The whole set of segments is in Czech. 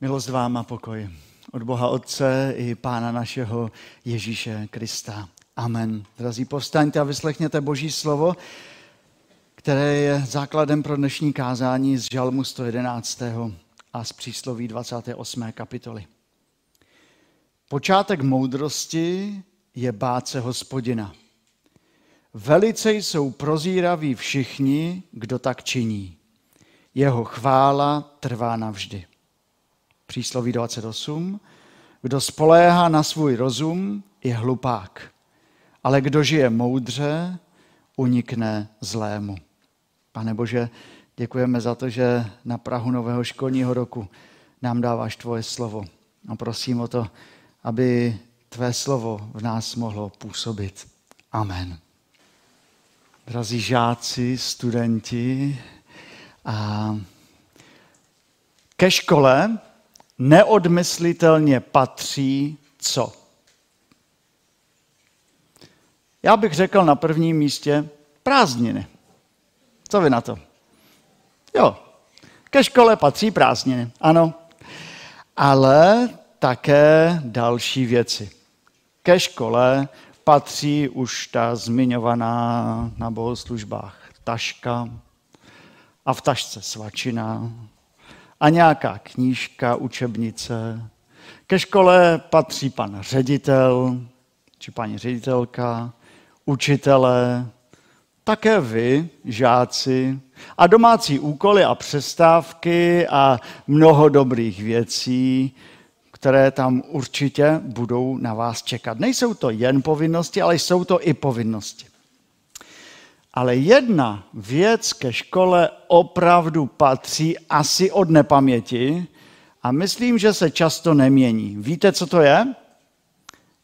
Milost vám a pokoj od Boha Otce i Pána našeho Ježíše Krista. Amen. Drazí, povstaňte a vyslechněte Boží slovo, které je základem pro dnešní kázání z Žalmu 111. a z přísloví 28. kapitoly. Počátek moudrosti je bát se hospodina. Velice jsou prozíraví všichni, kdo tak činí. Jeho chvála trvá navždy. Přísloví 28. Kdo spoléhá na svůj rozum, je hlupák. Ale kdo žije moudře, unikne zlému. Pane Bože, děkujeme za to, že na Prahu nového školního roku nám dáváš tvoje slovo. A prosím o to, aby tvé slovo v nás mohlo působit. Amen. Drazí žáci, studenti, a ke škole neodmyslitelně patří co? Já bych řekl na prvním místě prázdniny. Co vy na to? Jo, ke škole patří prázdniny, ano. Ale také další věci. Ke škole patří už ta zmiňovaná na bohoslužbách taška a v tašce svačina a nějaká knížka, učebnice. Ke škole patří pan ředitel, či paní ředitelka, učitelé, také vy, žáci, a domácí úkoly a přestávky a mnoho dobrých věcí, které tam určitě budou na vás čekat. Nejsou to jen povinnosti, ale jsou to i povinnosti. Ale jedna věc ke škole opravdu patří asi od nepaměti a myslím, že se často nemění. Víte, co to je?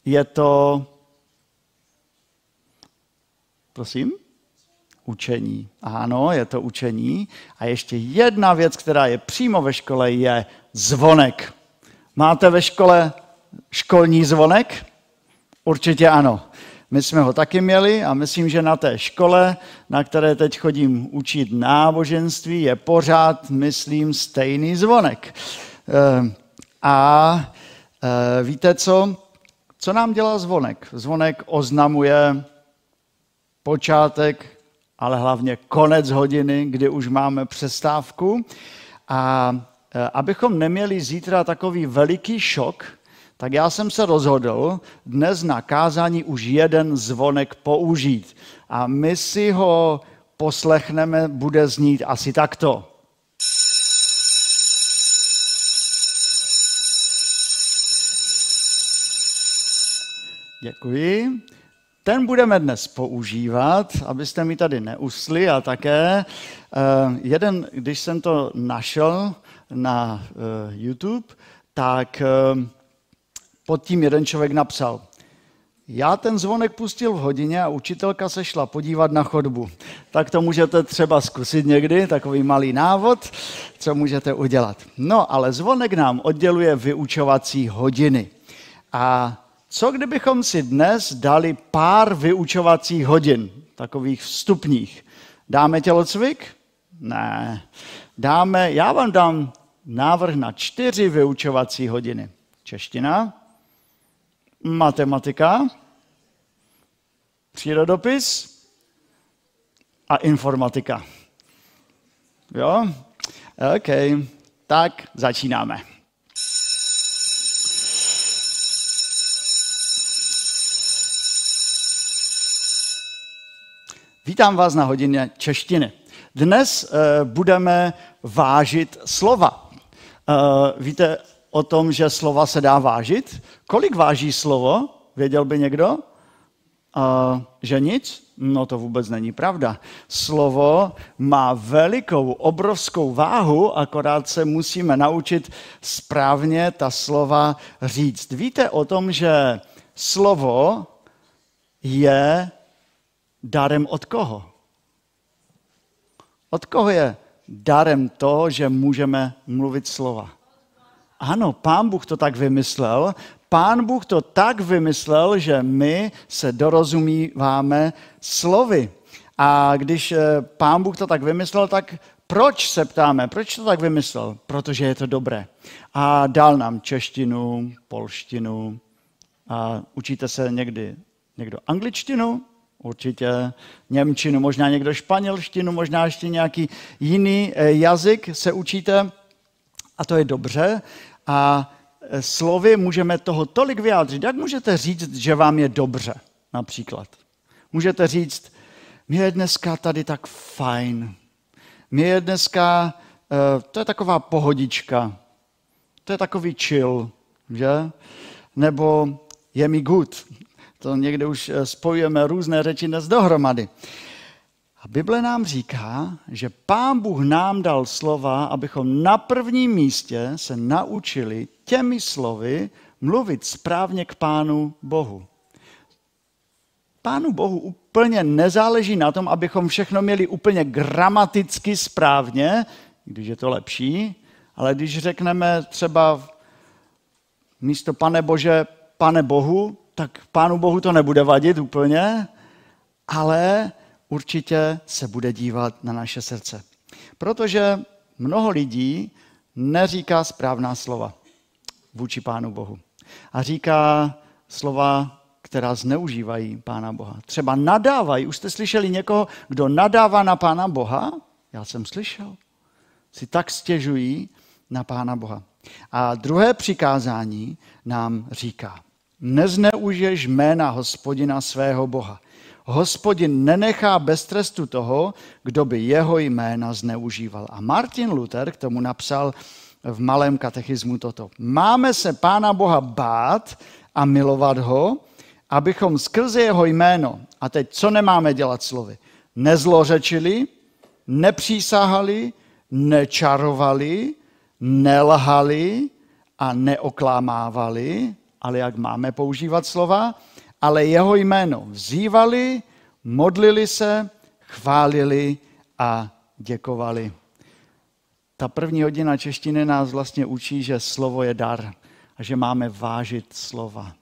Je to. Prosím? Učení. Ano, je to učení. A ještě jedna věc, která je přímo ve škole, je zvonek. Máte ve škole školní zvonek? Určitě ano. My jsme ho taky měli a myslím, že na té škole, na které teď chodím učit náboženství, je pořád, myslím, stejný zvonek. Eh, a eh, víte co? Co nám dělá zvonek? Zvonek oznamuje počátek, ale hlavně konec hodiny, kdy už máme přestávku. A eh, abychom neměli zítra takový veliký šok, tak já jsem se rozhodl dnes na kázání už jeden zvonek použít. A my si ho poslechneme, bude znít asi takto. Děkuji. Ten budeme dnes používat, abyste mi tady neusli a také uh, jeden, když jsem to našel na uh, YouTube, tak uh, pod tím jeden člověk napsal, já ten zvonek pustil v hodině a učitelka se šla podívat na chodbu. Tak to můžete třeba zkusit někdy, takový malý návod, co můžete udělat. No, ale zvonek nám odděluje vyučovací hodiny. A co kdybychom si dnes dali pár vyučovacích hodin, takových vstupních? Dáme tělocvik? Ne. Dáme, já vám dám návrh na čtyři vyučovací hodiny. Čeština, matematika, přírodopis a informatika. Jo? OK, tak začínáme. Vítám vás na hodině češtiny. Dnes uh, budeme vážit slova. Uh, víte, o tom, že slova se dá vážit. Kolik váží slovo? Věděl by někdo? Uh, že nic? No to vůbec není pravda. Slovo má velikou, obrovskou váhu, akorát se musíme naučit správně ta slova říct. Víte o tom, že slovo je darem od koho? Od koho je darem to, že můžeme mluvit slova? Ano, pán Bůh to tak vymyslel. Pán Bůh to tak vymyslel, že my se dorozumíváme slovy. A když eh, pán Bůh to tak vymyslel, tak Proč se ptáme? Proč to tak vymyslel? Protože je to dobré. A dal nám češtinu, polštinu. A učíte se někdy někdo angličtinu, určitě němčinu, možná někdo španělštinu, možná ještě nějaký jiný eh, jazyk se učíte. A to je dobře. A eh, slovy můžeme toho tolik vyjádřit. Jak můžete říct, že vám je dobře, například? Můžete říct, mě je dneska tady tak fajn. Mě je dneska, uh, to je taková pohodička. To je takový chill, že? Nebo je mi good. To někde už eh, spojujeme různé řeči dnes dohromady. A Bible nám říká, že Pán Bůh nám dal slova, abychom na prvním místě se naučili těmi slovy mluvit správně k Pánu Bohu. Pánu Bohu úplně nezáleží na tom, abychom všechno měli úplně gramaticky správně, když je to lepší, ale když řekneme třeba místo Pane Bože, Pane Bohu, tak Pánu Bohu to nebude vadit úplně, ale určitě se bude dívat na naše srdce. Protože mnoho lidí neříká správná slova vůči Pánu Bohu. A říká slova která zneužívají Pána Boha. Třeba nadávají. Už jste slyšeli někoho, kdo nadává na Pána Boha? Já jsem slyšel. Si tak stěžují na Pána Boha. A druhé přikázání nám říká, nezneužiješ jména hospodina svého Boha. Hospodin nenechá bez trestu toho, kdo by jeho jména zneužíval. A Martin Luther k tomu napsal v malém katechismu toto. Máme se Pána Boha bát a milovat ho, abychom skrze jeho jméno, a teď co nemáme dělat slovy, nezlořečili, nepřísahali, nečarovali, nelhali a neoklamávali, ale jak máme používat slova, ale jeho jméno vzývali, modlili se, chválili a děkovali. Ta první hodina češtiny nás vlastně učí, že slovo je dar a že máme vážit slova.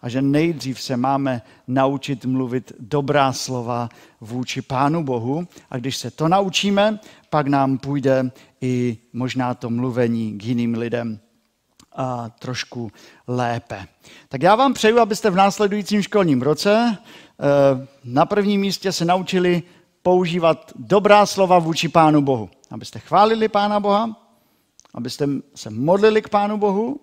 A že nejdřív se máme naučit mluvit dobrá slova vůči Pánu Bohu. A když se to naučíme, pak nám půjde i možná to mluvení k jiným lidem a trošku lépe. Tak já vám přeju, abyste v následujícím školním roce eh, na prvním místě se naučili používat dobrá slova vůči Pánu Bohu. Abyste chválili Pána Boha, abyste se modlili k Pánu Bohu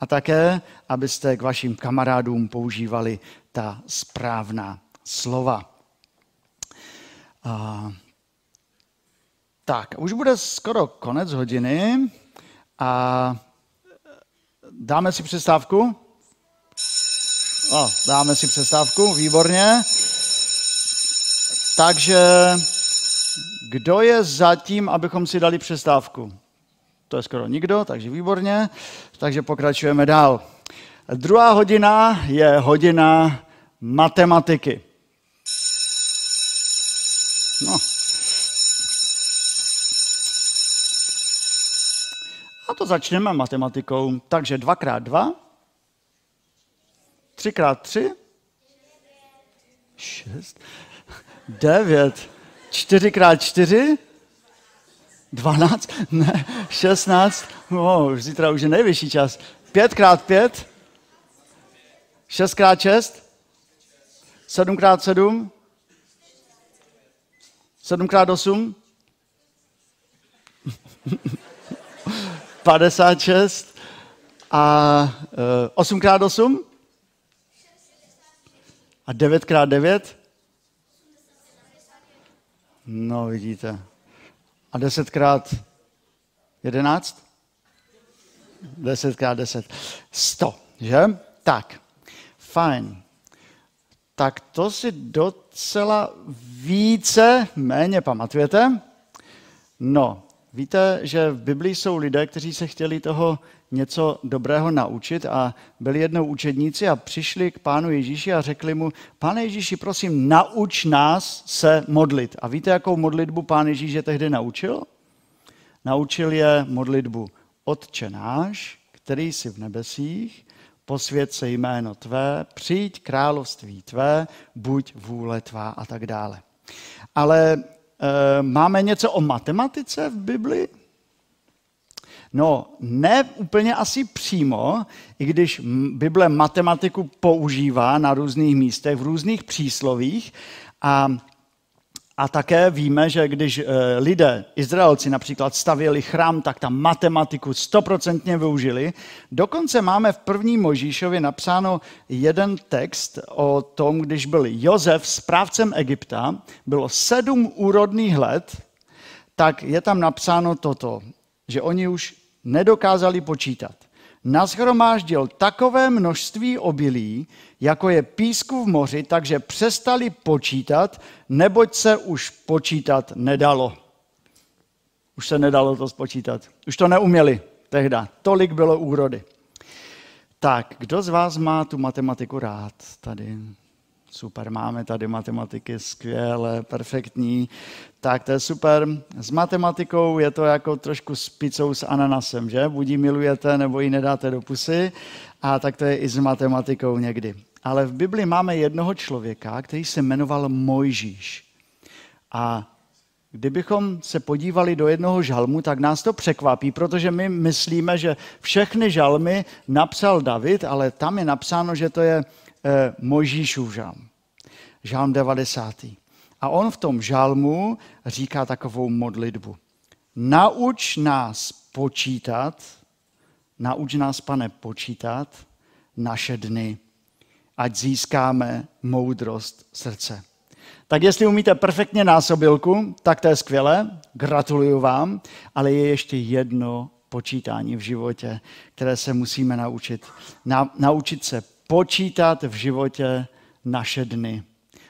a také, abyste k vašim kamarádům používali ta správná slova. A, tak, už bude skoro konec hodiny a dáme si přestávku? O, dáme si přestávku, výborně. Takže kdo je zatím, abychom si dali přestávku? To je skoro nikdo, takže výborně. Takže pokračujeme dál. Druhá hodina je hodina matematiky. No. A to začneme matematikou. Takže 2x2, 3x3, 6, 9, 4x4, 12? Ne, 16? Oh, zítra už je nejvyšší čas. 5 krát 5? 6 krát 6? 7 krát 7? 7 krát 8? 56 a 8 krát 8? A 9 krát 9? No, vidíte. A desetkrát jedenáct? Desetkrát deset. Sto, že? Tak, fajn. Tak to si docela více méně pamatujete. No, víte, že v Biblii jsou lidé, kteří se chtěli toho něco dobrého naučit a byli jednou učedníci a přišli k pánu Ježíši a řekli mu, pane Ježíši, prosím, nauč nás se modlit. A víte, jakou modlitbu pán Ježíš je tehdy naučil? Naučil je modlitbu Otče náš, který jsi v nebesích, posvěd se jméno tvé, přijď království tvé, buď vůle tvá a tak dále. Ale máme něco o matematice v Bibli? No, ne úplně asi přímo, i když Bible matematiku používá na různých místech, v různých příslovích. A a také víme, že když eh, lidé, Izraelci například stavěli chrám, tak tam matematiku stoprocentně využili. Dokonce máme v první Možíšově napsáno jeden text o tom, když byl Jozef správcem Egypta, bylo sedm úrodných let, tak je tam napsáno toto, že oni už nedokázali počítat. Naschromáždil takové množství obilí, jako je písku v moři, takže přestali počítat, neboť se už počítat nedalo. Už se nedalo to spočítat. Už to neuměli tehda. Tolik bylo úrody. Tak, kdo z vás má tu matematiku rád tady? Super, máme tady matematiky, skvěle, perfektní. Tak to je super. S matematikou je to jako trošku s pizzou s ananasem, že? Buď ji milujete, nebo ji nedáte do pusy. A tak to je i s matematikou někdy. Ale v Bibli máme jednoho člověka, který se jmenoval Mojžíš. A kdybychom se podívali do jednoho žalmu, tak nás to překvapí, protože my myslíme, že všechny žalmy napsal David, ale tam je napsáno, že to je eh, Mojžíšův žalm. Žalm 90. A on v tom žalmu říká takovou modlitbu. Nauč nás počítat, nauč nás, pane, počítat naše dny, ať získáme moudrost srdce. Tak jestli umíte perfektně násobilku, tak to je skvělé, gratuluju vám, ale je ještě jedno počítání v životě, které se musíme naučit. Na, naučit se počítat v životě naše dny.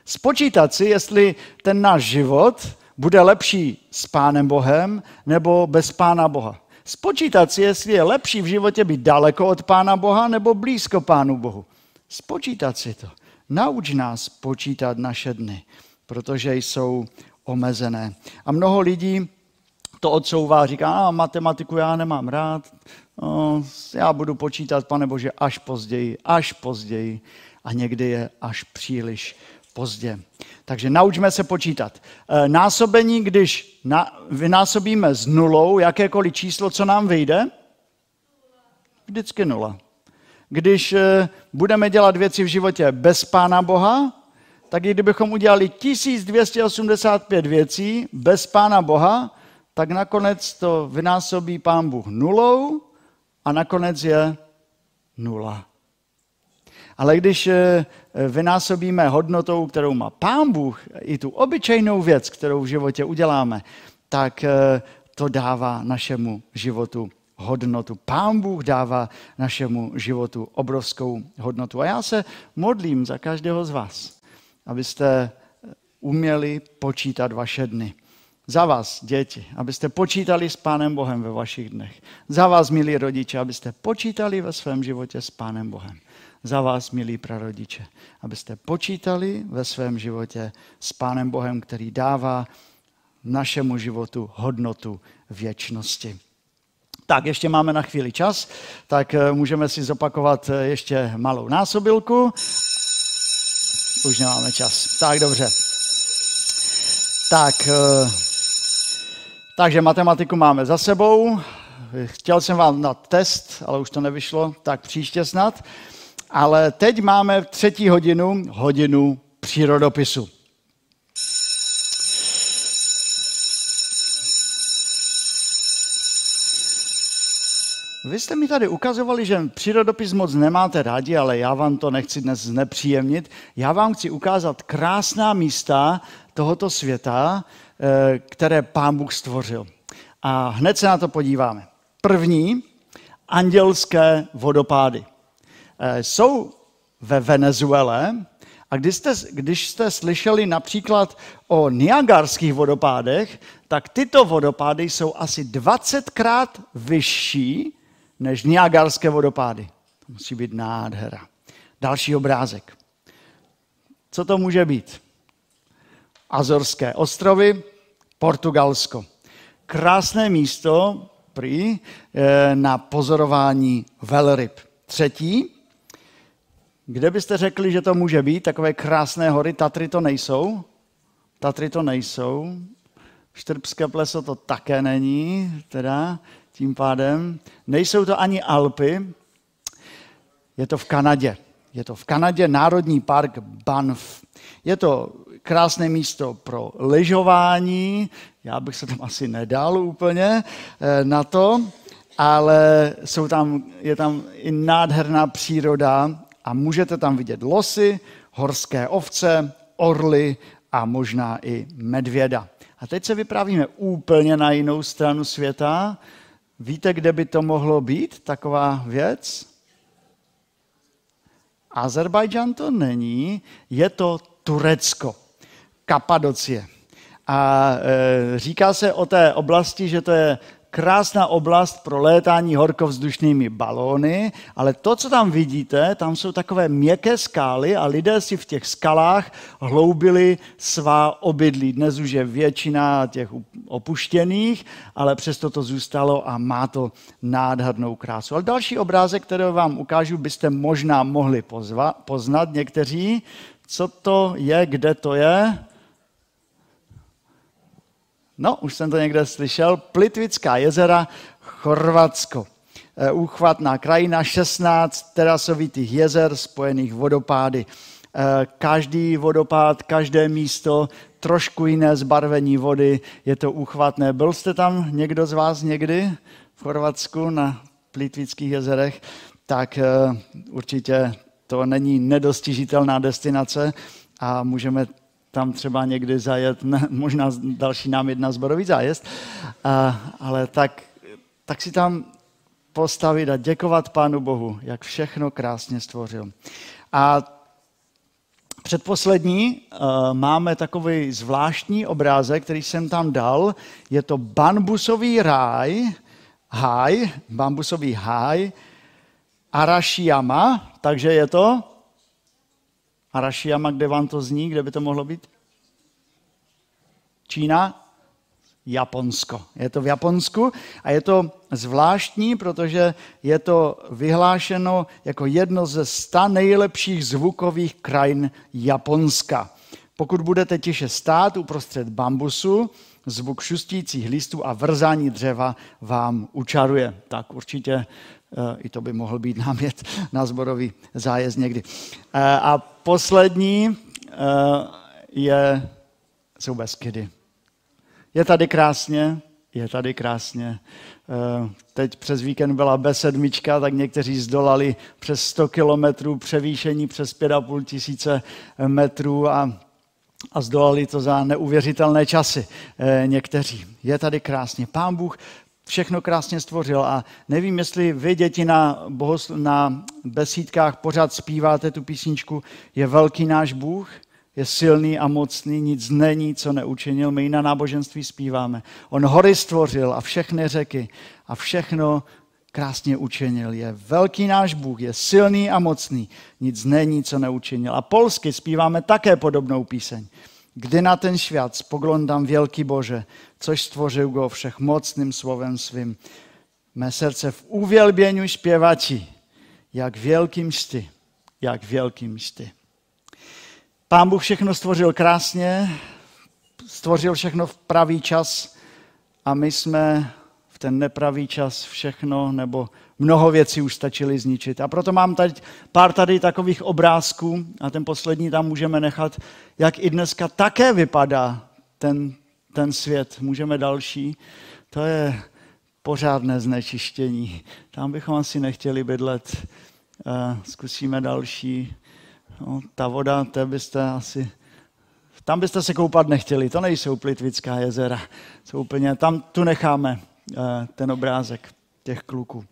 Spočítat si, jestli ten náš život bude lepší s Pánem Bohem nebo bez Pána Boha. Spočítat si, jestli je lepší v životě být daleko od Pána Boha nebo blízko Pánu Bohu. Spočítat si to. Nauč nás počítat naše dny, protože jsou omezené. A mnoho lidí to odsouvá, říká, a matematiku já nemám rád, no, já budu počítat, pane Bože, až později, až později. A někdy je až příliš pozdě. Takže naučme se počítat. E, násobení, když vynásobíme s nulou jakékoliv číslo, co nám vyjde? Vždycky nula. Když e, budeme dělat věci v životě bez Pána Boha, tak i kdybychom udělali 1285 věcí bez Pána Boha, tak nakonec to vynásobí Pán Bůh nulou a nakonec je nula. Ale když eh, vynásobíme hodnotou, kterou má Pán Bůh, i tu obyčejnou věc, kterou v životě uděláme, tak eh, to dává našemu životu hodnotu. Pán Bůh dává našemu životu obrovskou hodnotu. A já se modlím za každého z vás, abyste uměli počítat vaše dny. Za vás, děti, abyste počítali s Pánem Bohem ve vašich dnech. Za vás, milí rodiče, abyste počítali ve svém životě s Pánem Bohem za vás, milí prarodiče, abyste počítali ve svém životě s Pánem Bohem, který dává našemu životu hodnotu věčnosti. Tak, ještě máme na chvíli čas, tak eh, můžeme si zopakovat eh, ještě malou násobilku. Už nemáme čas. Tak, dobře. Tak, eh, takže matematiku máme za sebou. Chtěl jsem vám dát test, ale už to nevyšlo, tak příště snad ale teď máme třetí hodinu, hodinu přírodopisu. Vy jste mi tady ukazovali, že přírodopis moc nemáte rádi, ale já vám to nechci dnes znepříjemnit. Já vám chci ukázat krásná místa tohoto světa, které pán Bůh stvořil. A hned se na to podíváme. První, andělské vodopády. Eh, jsou ve Venezuele a když jste, když jste slyšeli například o Niagarských vodopádech, tak tyto vodopády jsou asi 20krát vyšší než Niagarské vodopády. To musí být nádhera. Další obrázek. Co to může být? Azorské ostrovy, Portugalsko. Krásné místo prý eh, na pozorování velryb. Třetí, kde byste řekli, že to může být? Takové krásné hory, Tatry to nejsou. Tatry to nejsou. Štrbské pleso to také není, teda tím pádem. Nejsou to ani Alpy, je to v Kanadě. Je to v Kanadě Národní park Banff. Je to krásné místo pro lyžování, já bych se tam asi nedal úplně eh, na to, ale jsou tam, je tam i nádherná příroda a můžete tam vidět losy, horské ovce, orly a možná i medvěda. A teď se vypravíme úplně na jinou stranu světa. Víte, kde by to mohlo být, taková věc? Azerbajdžan to není, je to Turecko, Kapadocie. A e, říká se o té oblasti, že to je krásná oblast pro létání horkovzdušnými balóny, ale to, co tam vidíte, tam jsou takové měkké skály a lidé si v těch skalách hloubili svá obydlí. Dnes už je většina těch opuštěných, ale přesto to zůstalo a má to nádhernou krásu. Ale další obrázek, který vám ukážu, byste možná mohli pozva, poznat někteří. Co to je, kde to je? No, už jsem to někde slyšel. Plitvická jezera, Chorvatsko. E, úchvatná krajina, 16 terasovitých jezer spojených vodopády. E, každý vodopád, každé místo, trošku jiné zbarvení vody, je to úchvatné. Byl jste tam někdo z vás někdy v Chorvatsku na Plitvických jezerech? Tak e, určitě to není nedostižitelná destinace a můžeme tam třeba někdy zajet, možná další nám jedna zborový zájezd, ale tak, tak si tam postavit a děkovat Pánu Bohu, jak všechno krásně stvořil. A předposlední máme takový zvláštní obrázek, který jsem tam dal. Je to bambusový ráj, háj, bambusový háj, Arashiyama, takže je to Arashiyama, kde vám to zní, kde by to mohlo být? Čína, Japonsko. Je to v Japonsku a je to zvláštní, protože je to vyhlášeno jako jedno ze sta nejlepších zvukových krajin Japonska. Pokud budete tiše stát uprostřed bambusu, zvuk šustících listů a vrzání dřeva vám učaruje. Tak určitě eh, i to by mohl být námět na zborový zájezd někdy. Eh, a poslední eh, je, jsou Beskydy. Je tady krásně, je tady krásně. Teď přes víkend byla B7, tak někteří zdolali přes 100 kilometrů převýšení přes 5,5 tisíce metrů a a zdolali to za neuvěřitelné časy eh, někteří. Je tady krásně. Pán Bůh všechno krásně stvořil a nevím, jestli vy, děti, na, bohosl- na besídkách pořád zpíváte tu písničku Je velký náš Bůh, je silný a mocný, nic není, co neučinil. My na náboženství zpíváme. On hory stvořil a všechny řeky a všechno krásně učinil. Je velký náš Bůh, je silný a mocný, nic není, co neučinil. A polsky zpíváme také podobnou píseň. Kdy na ten svět spoglądam wielki Bože, coś stworzył go wszechmocnym słowem swym. Mé srdce v uwielbieniu śpiewa jak wielkim Ty, jak wielkim Ty. Pán Bůh všechno stvořil krásně, stvořil všechno v pravý čas a my jsme v ten nepravý čas všechno nebo mnoho věcí už stačili zničit. A proto mám tady pár tady takových obrázků a ten poslední tam můžeme nechat, jak i dneska také vypadá ten, ten svět. Můžeme další. To je pořádné znečištění. Tam bychom asi nechtěli bydlet. Zkusíme další. No, ta voda, to byste asi tam byste se koupat nechtěli, to nejsou Plitvická jezera. Jsou úplně, tam tu necháme. Eh, ten obrázek těch kluků.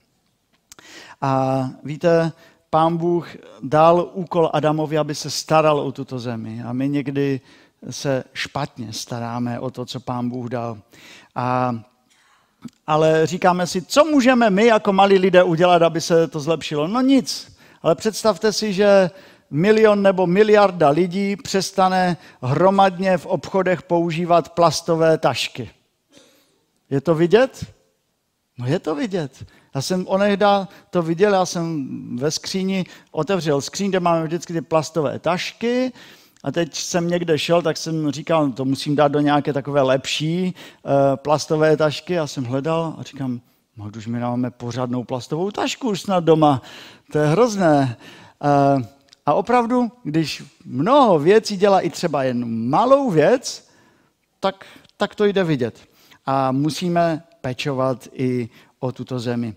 A víte, pán Bůh dal úkol Adamovi, aby se staral o tuto zemi. A my někdy se špatně staráme o to, co pán Bůh dal. A, ale říkáme si, co můžeme my jako malí lidé udělat, aby se to zlepšilo? No nic. Ale představte si, že milion nebo miliarda lidí přestane hromadně v obchodech používat plastové tašky. Je to vidět? No je to vidět. Já jsem onehda to viděl, já jsem ve skříni otevřel skříň, kde máme vždycky ty plastové tašky A teď jsem někde šel, tak jsem říkal, to musím dát do nějaké takové lepší uh, plastové tašky. A jsem hledal a říkám, no, už my máme pořádnou plastovou tašku už snad doma. To je hrozné. Uh, a opravdu, když mnoho věcí dělá i třeba jen malou věc, tak, tak to jde vidět. A musíme pečovat i o tuto zemi.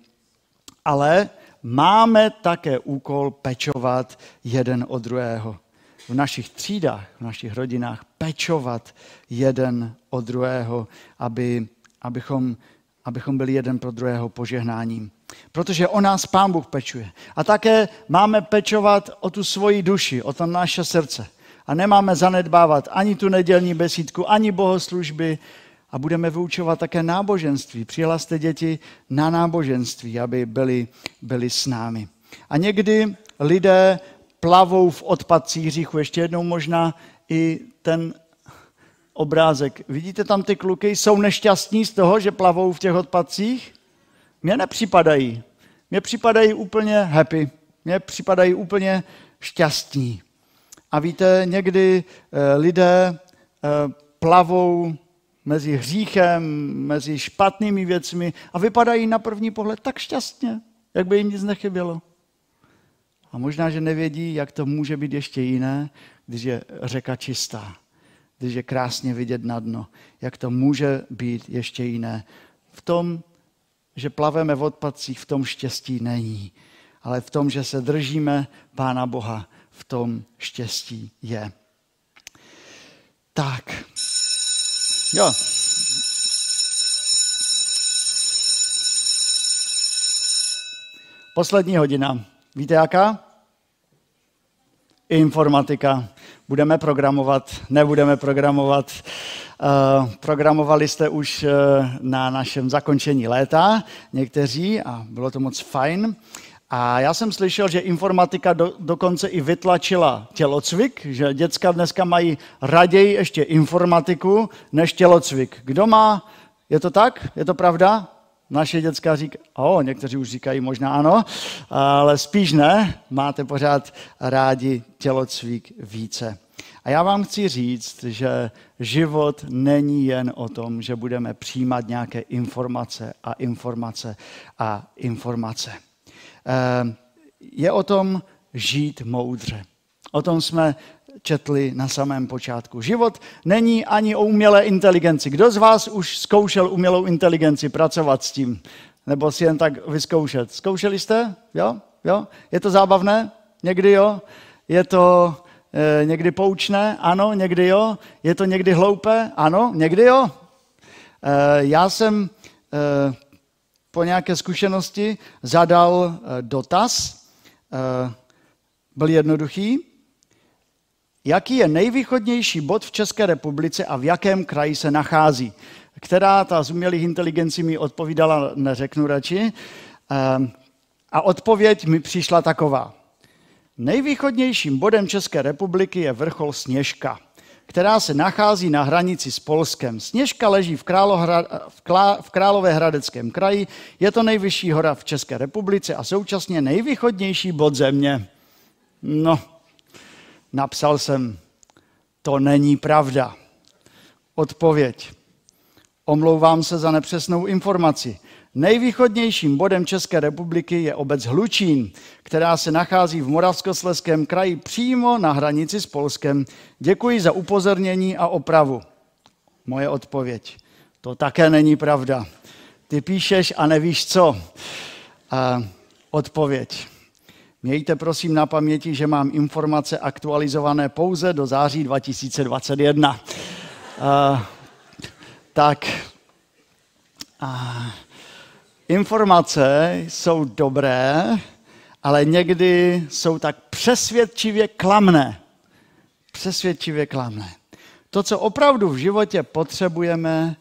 Ale máme také úkol pečovat jeden od druhého. V našich třídách, v našich rodinách pečovat jeden od druhého, aby, abychom, abychom byli jeden pro druhého požehnáním. Protože o nás Pán Bůh pečuje. A také máme pečovat o tu svoji duši, o to naše srdce. A nemáme zanedbávat ani tu nedělní besídku, ani bohoslužby, a budeme vyučovat také náboženství. Přihlaste děti na náboženství, aby byli, byli s námi. A někdy lidé plavou v odpadcích hříchu. Ještě jednou možná i ten obrázek. Vidíte tam ty kluky? Jsou nešťastní z toho, že plavou v těch odpadcích? Mně nepřipadají. Mně připadají úplně happy. Mně připadají úplně šťastní. A víte, někdy eh, lidé eh, plavou mezi hříchem, mezi špatnými věcmi a vypadají na první pohled tak šťastně, jak by jim nic nechybělo. A možná, že nevědí, jak to může být ještě jiné, když je řeka čistá, když je krásně vidět na dno. Jak to může být ještě jiné. V tom, že plaveme v odpadcích, v tom štěstí není. Ale v tom, že se držíme Pána Boha, v tom štěstí je. Tak. Jo. Poslední hodina. Víte jaká? Informatika. Budeme programovat, nebudeme programovat. Uh, programovali jste už uh, na našem zakončení léta někteří a bylo to moc fajn. A já jsem slyšel, že informatika do, dokonce i vytlačila tělocvik, že děcka dneska mají raději ještě informatiku než tělocvik. Kdo má, je to tak? Je to pravda? Naše děcka říkají, o, někteří už říkají možná ano, ale spíš ne, máte pořád rádi tělocvik více. A já vám chci říct, že život není jen o tom, že budeme přijímat nějaké informace a informace a informace. Eh, je o tom žít moudře. O tom jsme četli na samém počátku. Život není ani o umělé inteligenci. Kdo z vás už zkoušel umělou inteligenci pracovat s tím? Nebo si jen tak vyzkoušet? Zkoušeli jste? Jo? Jo? Je to zábavné? Někdy jo? Je to e, někdy poučné? Ano, někdy jo. Je to někdy hloupé? Ano, někdy jo. E, já jsem e, po nějaké zkušenosti zadal e, dotaz. E, byl jednoduchý. Jaký je nejvýchodnější bod v České republice a v jakém kraji se nachází? Která ta z umělých inteligencí mi odpovídala, neřeknu radši. Ehm, a odpověď mi přišla taková. Nejvýchodnějším bodem České republiky je vrchol Sněžka, která se nachází na hranici s Polskem. Sněžka leží v, Králohra, v, Klá, v Královéhradeckém kraji, je to nejvyšší hora v České republice a současně nejvýchodnější bod země. No, Napsal jsem, to není pravda. Odpověď. Omlouvám se za nepřesnou informaci. Nejvýchodnějším bodem České republiky je obec Hlučín, která se nachází v Moravskosleském kraji přímo na hranici s Polskem. Děkuji za upozornění a opravu. Moje odpověď. To také není pravda. Ty píšeš a nevíš co. A odpověď. Mějte prosím na paměti, že mám informace aktualizované pouze do září 2021. Uh, tak, uh, informace jsou dobré, ale někdy jsou tak přesvědčivě klamné. Přesvědčivě klamné. To, co opravdu v životě potřebujeme,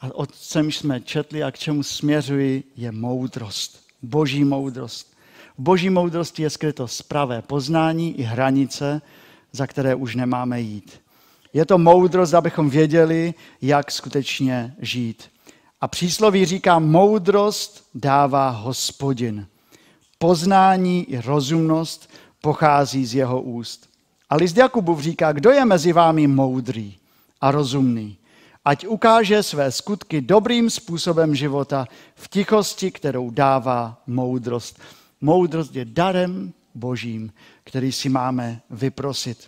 a o čem jsme četli a k čemu směřují, je moudrost. Boží moudrost. V boží moudrosti je skryto spravé poznání i hranice, za které už nemáme jít. Je to moudrost, abychom věděli, jak skutečně žít. A přísloví říká, moudrost dává hospodin. Poznání i rozumnost pochází z jeho úst. A list Jakubův říká, kdo je mezi vámi moudrý a rozumný, ať ukáže své skutky dobrým způsobem života v tichosti, kterou dává moudrost. Moudrost je darem božím, který si máme vyprosit.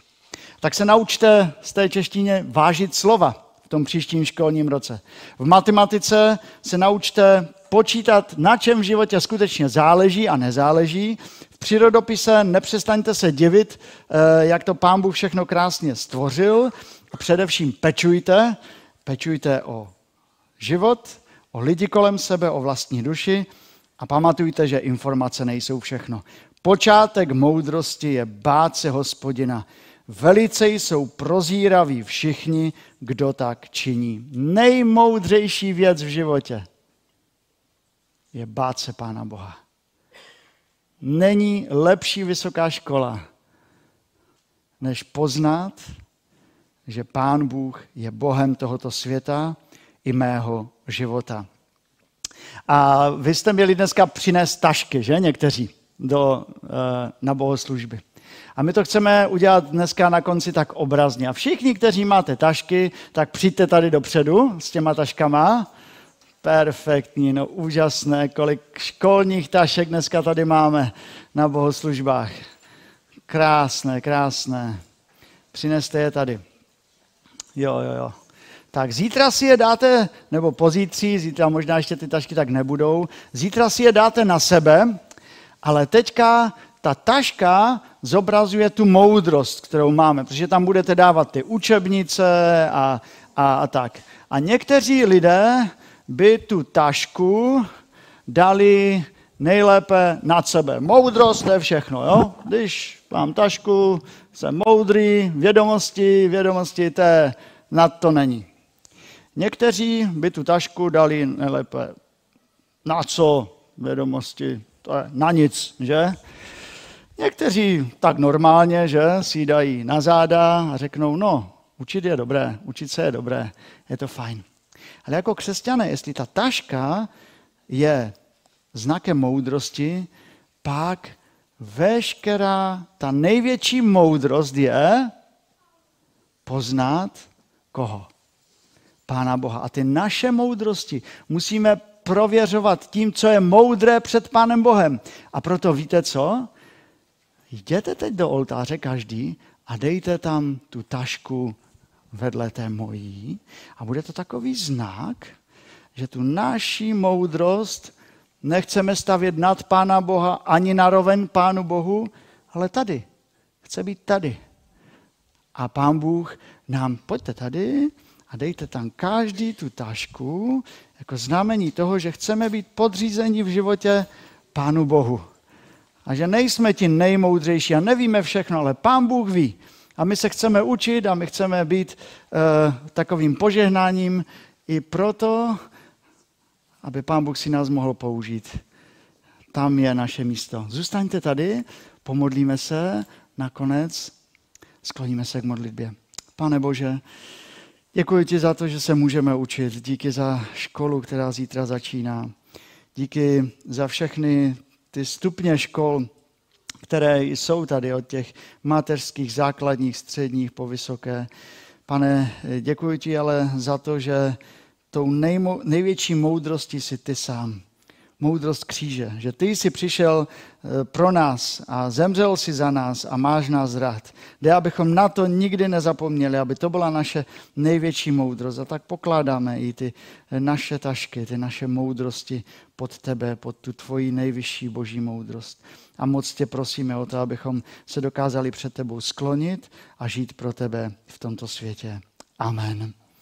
Tak se naučte z té češtině vážit slova v tom příštím školním roce. V matematice se naučte počítat, na čem v životě skutečně záleží a nezáleží. V přírodopise nepřestaňte se divit, eh, jak to pán Bůh všechno krásně stvořil. A především pečujte, pečujte o život, o lidi kolem sebe, o vlastní duši a pamatujte, že informace nejsou všechno. Počátek moudrosti je bát se hospodina. Velice jsou prozíraví všichni, kdo tak činí. Nejmoudřejší věc v životě je bát se Pána Boha. Není lepší vysoká škola, než poznat, že Pán Bůh je Bohem tohoto světa i mého života. A vy jste měli dneska přinést tašky, že někteří, do, eh, na bohoslužby. A my to chceme udělat dneska na konci tak obrazně. A všichni, kteří máte tašky, tak přijďte tady dopředu s těma taškama. Perfektní, no úžasné, kolik školních tašek dneska tady máme na bohoslužbách. Krásné, krásné. Přineste je tady. Jo, jo, jo. Tak zítra si je dáte, nebo pozítří, zítra možná ještě ty tašky tak nebudou, zítra si je dáte na sebe, ale teďka ta taška zobrazuje tu moudrost, kterou máme, protože tam budete dávat ty učebnice a, a, a tak. A někteří lidé by tu tašku dali nejlépe nad sebe. Moudrost je všechno, jo? Když mám tašku, jsem moudrý, vědomosti, vědomosti, to je, nad to není. Někteří by tu tašku dali nejlépe na co vědomosti, to je na nic, že? Někteří tak normálně, že si dají na záda a řeknou, no, učit je dobré, učit se je dobré, je to fajn. Ale jako křesťané, jestli ta taška je znakem moudrosti, pak veškerá ta největší moudrost je poznat koho? Pána Boha. A ty naše moudrosti musíme prověřovat tím, co je moudré před Pánem Bohem. A proto víte co? Jděte teď do oltáře každý a dejte tam tu tašku vedle té mojí a bude to takový znak, že tu naší moudrost nechceme stavět nad Pána Boha ani naroven Pánu Bohu, ale tady. Chce být tady. A Pán Bůh nám, pojďte tady a dejte tam každý tu tašku jako znamení toho, že chceme být podřízení v životě Pánu Bohu. A že nejsme ti nejmoudřejší a nevíme všechno, ale Pán Bůh ví. A my se chceme učit a my chceme být uh, takovým požehnáním i proto, aby Pán Bůh si nás mohl použít. Tam je naše místo. Zůstaňte tady, pomodlíme se, nakonec skloníme se k modlitbě. Pane Bože, děkuji ti za to, že se můžeme učit. Díky za školu, která zítra začíná. Díky za všechny ty stupně škol, které jsou tady od těch mateřských, základních, středních po vysoké. Pane, děkuji ti ale za to, že tou nejmo, největší moudrostí si ty sám. Moudrost kříže, že ty jsi přišel eh, pro nás a zemřel si za nás a máš nás rád. Jde, abychom na to nikdy nezapomněli, aby to byla naše největší moudrost. A tak pokládáme i ty naše tašky, ty naše moudrosti pod tebe, pod tu tvoji nejvyšší boží moudrost. A moc tě prosíme o to, abychom se dokázali před tebou sklonit a žít pro tebe v tomto světě. Amen.